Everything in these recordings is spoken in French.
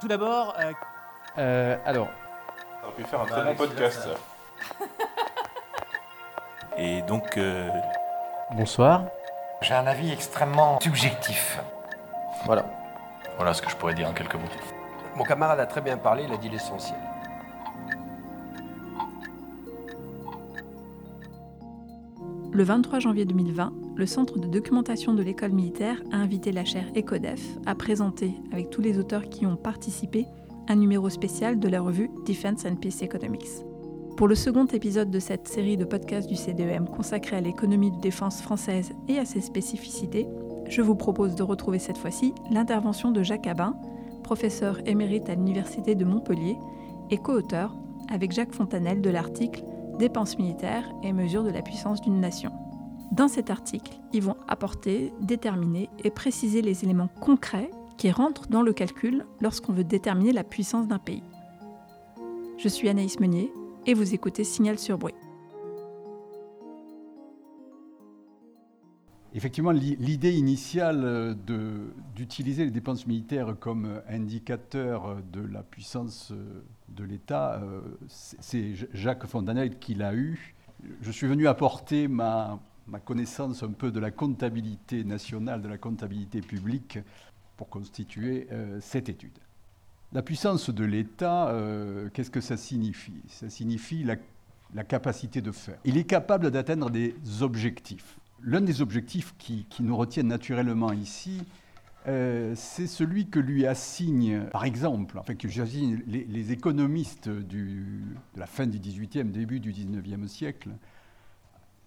Tout d'abord, euh, Euh, alors, On aurait pu faire un très bon podcast. ça. Et donc, euh, bonsoir. J'ai un avis extrêmement subjectif. Voilà. voilà ce que je pourrais dire en quelques mots. Mon camarade a très bien parlé, il a dit l'essentiel. Le 23 janvier 2020, le Centre de documentation de l'école militaire a invité la chaire ECODEF à présenter, avec tous les auteurs qui ont participé, un numéro spécial de la revue Defense and Peace Economics. Pour le second épisode de cette série de podcasts du CDEM consacrée à l'économie de défense française et à ses spécificités, je vous propose de retrouver cette fois-ci l'intervention de Jacques Abin, professeur émérite à l'Université de Montpellier et co-auteur avec Jacques Fontanel de l'article Dépenses militaires et mesures de la puissance d'une nation. Dans cet article, ils vont apporter, déterminer et préciser les éléments concrets qui rentrent dans le calcul lorsqu'on veut déterminer la puissance d'un pays. Je suis Anaïs Meunier et vous écoutez Signal sur bruit. Effectivement, l'i- l'idée initiale euh, d'utiliser les dépenses militaires comme euh, indicateur de la puissance euh, de l'État, euh, c'est Jacques Fontanel qui l'a eu. Je suis venu apporter ma, ma connaissance un peu de la comptabilité nationale, de la comptabilité publique, pour constituer euh, cette étude. La puissance de l'État, euh, qu'est-ce que ça signifie? Ça signifie la, la capacité de faire. Il est capable d'atteindre des objectifs. L'un des objectifs qui, qui nous retiennent naturellement ici, euh, c'est celui que lui assigne, par exemple, enfin que les, les économistes de la fin du XVIIIe, début du XIXe siècle.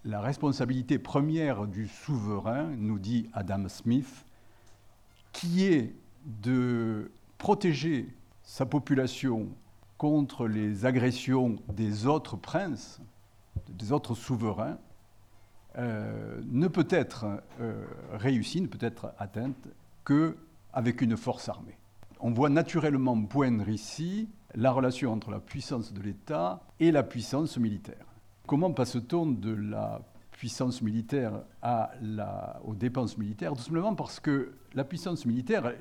La responsabilité première du souverain, nous dit Adam Smith, qui est de protéger sa population contre les agressions des autres princes, des autres souverains, euh, ne peut être euh, réussie, ne peut être atteinte qu'avec une force armée. On voit naturellement poindre ici la relation entre la puissance de l'État et la puissance militaire. Comment passe-t-on de la puissance militaire à la- aux dépenses militaires? Tout simplement parce que la puissance militaire,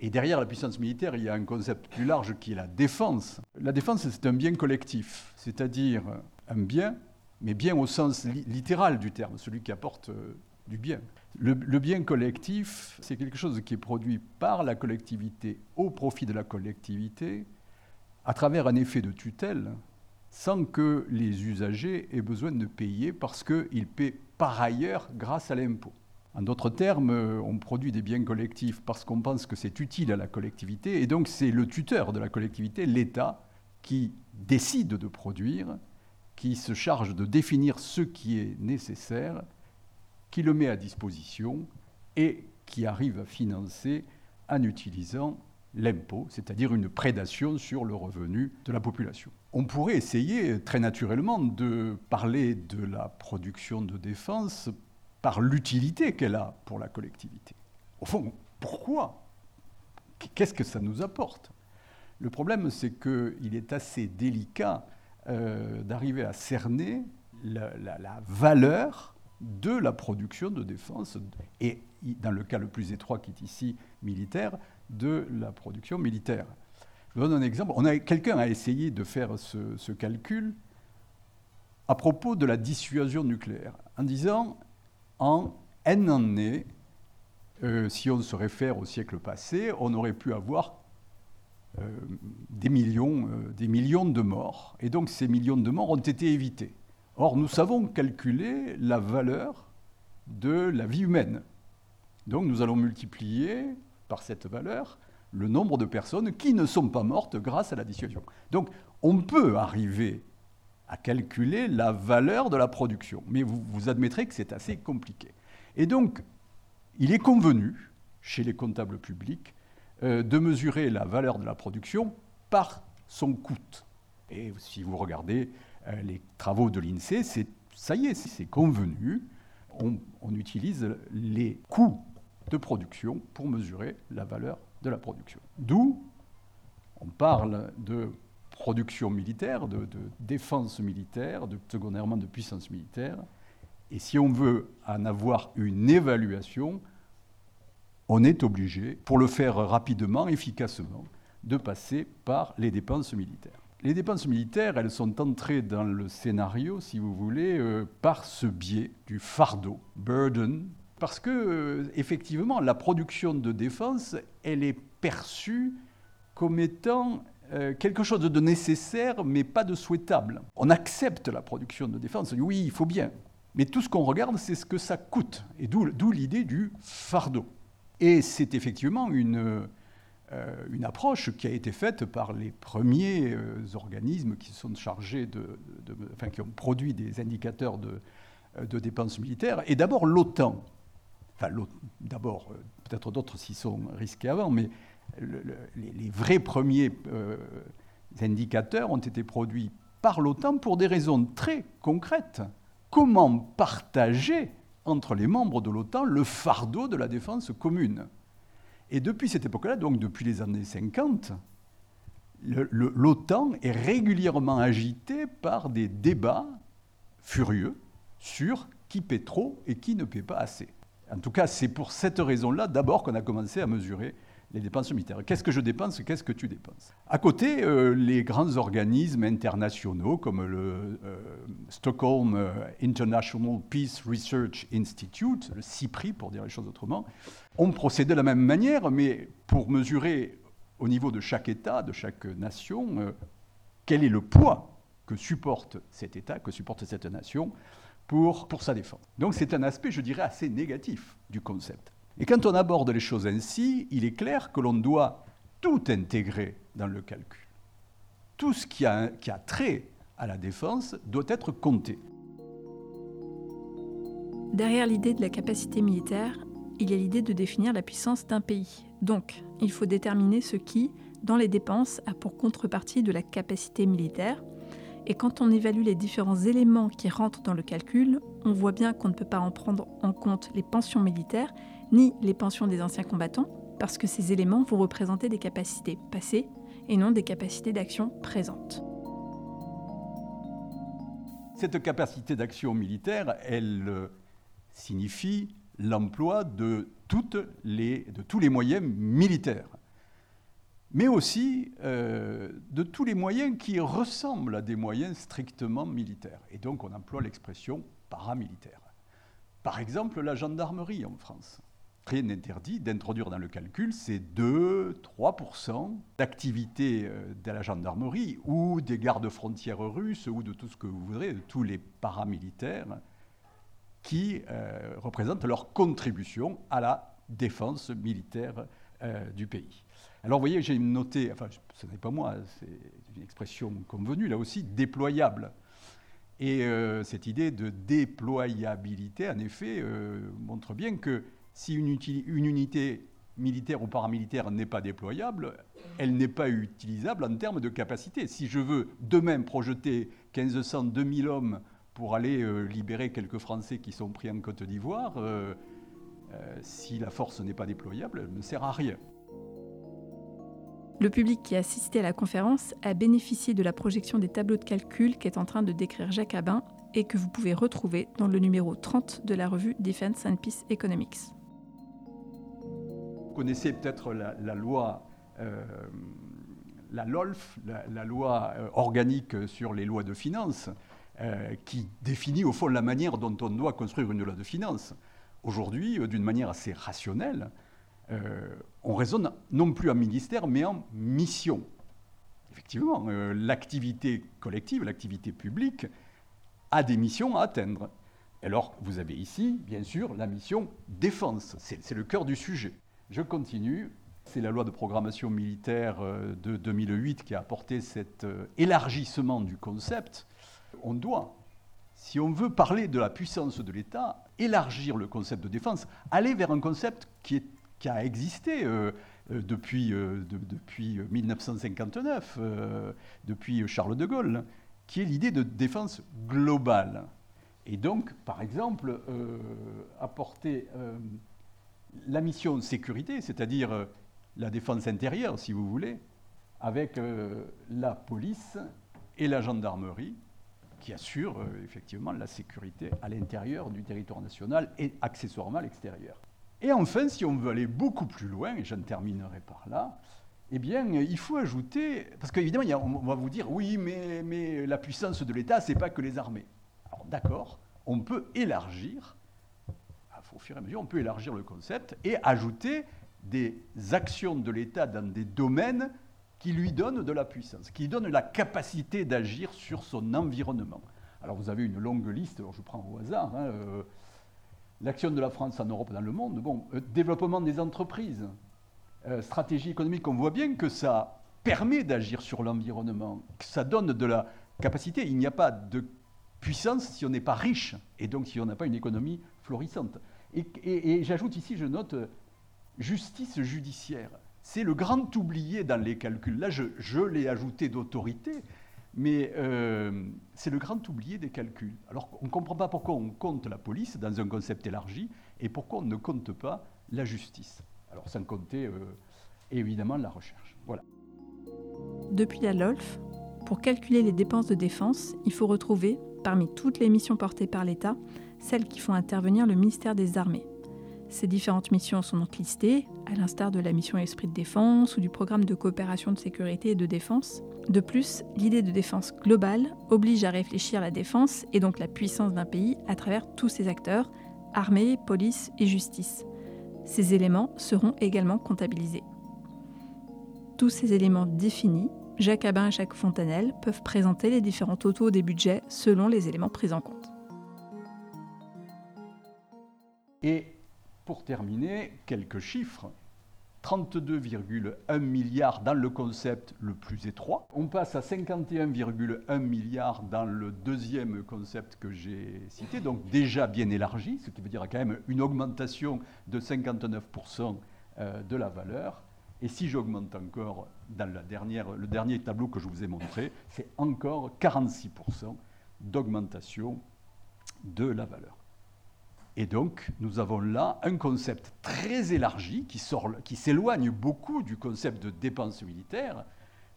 et derrière la puissance militaire, il y a un concept plus large qui est la défense. La défense, c'est un bien collectif, c'est-à-dire un bien, mais bien au sens li- littéral du terme, celui qui apporte euh, du bien. Le, bien collectif, c'est quelque chose qui est produit par la collectivité au profit de la collectivité, à travers un effet de tutelle, sans que les usagers aient besoin de payer parce qu'ils paient par ailleurs grâce à l'impôt. En d'autres termes, euh, on produit des biens collectifs parce qu'on pense que c'est utile à la collectivité, et donc c'est le tuteur de la collectivité, l'État, qui décide de produire, qui se charge de définir ce qui est nécessaire, qui le met à disposition et qui arrive à financer en utilisant l'impôt, c'est-à-dire une prédation sur le revenu de la population. On pourrait essayer très naturellement de parler de la production de défense par l'utilité qu'elle a pour la collectivité. Au fond, pourquoi? Qu'est-ce que ça nous apporte? Le problème, c'est qu'il est assez délicat euh, d'arriver à cerner la, valeur de la production de défense et, dans le cas le plus étroit qui est ici militaire, de la production militaire. Je vous donne un exemple. On a- Quelqu'un a essayé de faire ce, calcul à propos de la dissuasion nucléaire, en disant en N années, euh, si on se réfère au siècle passé, on aurait pu avoir euh, des, millions, euh, des millions de morts. Et donc ces millions de morts ont été évités. Or, nous savons calculer la valeur de la vie humaine. Donc nous allons multiplier par cette valeur le nombre de personnes qui ne sont pas mortes grâce à la dissuasion. Donc on peut arriver à calculer la valeur de la production, mais vous, admettrez que c'est assez compliqué. Et donc, il est convenu, chez les comptables publics, euh, de mesurer la valeur de la production par son coût. Et si vous regardez les travaux de l'INSEE, ça y est, c'est convenu. On, utilise les coûts de production pour mesurer la valeur de la production. D'où on parle de production militaire, de, de défense militaire, de, secondairement de puissance militaire. Et si on veut en avoir une évaluation, on est obligé, pour le faire rapidement, efficacement, de passer par les dépenses militaires. Les dépenses militaires, elles sont entrées dans le scénario, si vous voulez, euh, par ce biais du fardeau, burden, parce que, euh, effectivement, la production de défense, elle est perçue comme étant euh, quelque chose de nécessaire, mais pas de souhaitable. On accepte la production de défense, oui, il faut bien. Mais tout ce qu'on regarde, c'est ce que ça coûte. Et d'où l'idée du fardeau. Et c'est effectivement une, une approche qui a été faite par les premiers euh, organismes qui sont chargés de, ont produit des indicateurs de, euh, de dépenses militaires. Et d'abord l'OTAN. D'abord, peut-être d'autres s'y sont risqués avant, mais les, vrais premiers indicateurs ont été produits par l'OTAN pour des raisons très concrètes. Comment partager entre les membres de l'OTAN le fardeau de la défense commune? Et depuis cette époque-là, donc depuis les années 50, l'OTAN est régulièrement agité par des débats furieux sur qui paie trop et qui ne paie pas assez. En tout cas, c'est pour cette raison-là d'abord qu'on a commencé à mesurer les dépenses militaires. Qu'est-ce que je dépense Qu'est-ce que tu dépenses? À côté, euh, les grands organismes internationaux comme le euh, Stockholm euh, International Peace Research Institute, le CIPRI pour dire les choses autrement, ont procédé de la même manière, mais pour mesurer au niveau de chaque État, de chaque nation, quel est le poids que supporte cet État, que supporte cette nation pour, pour sa défense. Donc c'est un aspect, je dirais, assez négatif du concept. Et quand on aborde les choses ainsi, il est clair que l'on doit tout intégrer dans le calcul. Tout ce qui a, trait à la défense doit être compté. Derrière l'idée de la capacité militaire, il y a l'idée de définir la puissance d'un pays. Donc, il faut déterminer ce qui, dans les dépenses, a pour contrepartie de la capacité militaire. Et quand on évalue les différents éléments qui rentrent dans le calcul, on voit bien qu'on ne peut pas en prendre en compte les pensions militaires ni les pensions des anciens combattants, parce que ces éléments vont représenter des capacités passées et non des capacités d'action présentes. Cette capacité d'action militaire, elle euh, signifie l'emploi de, tous les moyens militaires, mais aussi euh, de tous les moyens qui ressemblent à des moyens strictement militaires. Et donc on emploie l'expression paramilitaire. Par exemple, la gendarmerie en France rien n'interdit d'introduire dans le calcul ces 2-3% d'activité euh, de la gendarmerie ou des gardes frontières russes ou de tout ce que vous voudrez, de tous les paramilitaires qui euh, représentent leur contribution à la défense militaire euh, du pays. Alors vous voyez, j'ai noté, enfin ce n'est pas moi, c'est une expression convenue là aussi, déployable. Et cette idée de déployabilité, en effet, montre bien que si une, unité militaire ou paramilitaire n'est pas déployable, elle n'est pas utilisable en termes de capacité. Si je veux demain projeter 1500, 2000 hommes pour aller euh, libérer quelques Français qui sont pris en Côte d'Ivoire, euh, euh, si la force n'est pas déployable, elle ne sert à rien. Le public qui a assisté à la conférence a bénéficié de la projection des tableaux de calcul qu'est en train de décrire Jacques Abin et que vous pouvez retrouver dans le numéro 30 de la revue Defense and Peace Economics connaissez peut-être la, loi, euh, la LOLF, la, loi euh, organique sur les lois de finances, euh, qui définit au fond la manière dont on doit construire une loi de finances. Aujourd'hui, d'une manière assez rationnelle, on raisonne non plus en ministère, mais en mission. Effectivement, l'activité collective, l'activité publique, a des missions à atteindre. Alors, vous avez ici, bien sûr, la mission défense. C'est le cœur du sujet. Je continue. C'est la loi de programmation militaire euh, de 2008 qui a apporté cet euh, élargissement du concept. On doit, si on veut parler de la puissance de l'État, élargir le concept de défense, aller vers un concept qui, a existé euh, depuis, depuis 1959, depuis Charles de Gaulle, qui est l'idée de défense globale. Et donc, par exemple, apporter la mission sécurité, c'est-à-dire euh, la défense intérieure, si vous voulez, avec euh, la police et la gendarmerie, qui assurent euh, effectivement la sécurité à l'intérieur du territoire national et accessoirement à l'extérieur. Et enfin, si on veut aller beaucoup plus loin, et j'en terminerai par là, eh bien, il faut ajouter, parce qu'évidemment, on va vous dire, oui, mais, mais la puissance de l'État, c'est pas que les armées. Alors, d'accord, on peut élargir, au fur et à mesure, on peut élargir le concept et ajouter des actions de l'État dans des domaines qui lui donnent de la puissance, qui lui donnent la capacité d'agir sur son environnement. Alors, vous avez une longue liste, je prends au hasard. hein, euh, L'action de la France en Europe, dans le monde, bon, euh, développement des entreprises, euh, stratégie économique, on voit bien que ça permet d'agir sur l'environnement, que ça donne de la capacité. Il n'y a pas de puissance si on n'est pas riche, et donc si on n'a pas une économie florissante. Et, j'ajoute ici, je note, euh, justice judiciaire. C'est le grand oublié dans les calculs. Là, je, je l'ai ajouté d'autorité, mais euh, c'est le grand oublié des calculs. Alors, on ne comprend pas pourquoi on compte la police dans un concept élargi et pourquoi on ne compte pas la justice. Alors, sans compter, euh, évidemment, la recherche. Voilà. Depuis la LOLF, pour calculer les dépenses de défense, il faut retrouver, parmi toutes les missions portées par l'État, celles qui font intervenir le ministère des Armées. Ces différentes missions sont donc listées, à l'instar de la mission Esprit de défense ou du programme de coopération de sécurité et de défense. De plus, l'idée de défense globale oblige à réfléchir la défense et donc la puissance d'un pays à travers tous ses acteurs, armée, police et justice. Ces éléments seront également comptabilisés. Tous ces éléments définis, Jacques Abin et Jacques Fontanelle peuvent présenter les différents totaux des budgets selon les éléments pris en compte. Et pour terminer, quelques chiffres. 32,1 milliards dans le concept le plus étroit. On passe à 51,1 milliards dans le deuxième concept que j'ai cité, donc déjà bien élargi, ce qui veut dire quand même une augmentation de 59% euh, de la valeur. Et si j'augmente encore dans la dernière, le dernier tableau que je vous ai montré, c'est encore 46% d'augmentation de la valeur. Et donc, nous avons là un concept très élargi qui, s'éloigne beaucoup du concept de dépense militaire,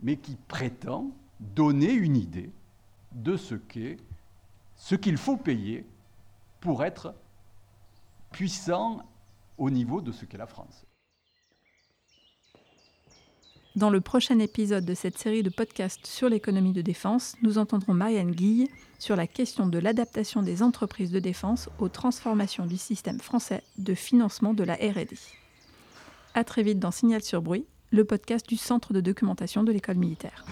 mais qui prétend donner une idée de ce qu'est, ce qu'il faut payer pour être puissant au niveau de ce qu'est la France. Dans le prochain épisode de cette série de podcasts sur l'économie de défense, nous entendrons Marianne Guille sur la question de l'adaptation des entreprises de défense aux transformations du système français de financement de la R&D. À très vite dans Signal sur bruit, le podcast du Centre de documentation de l'école militaire.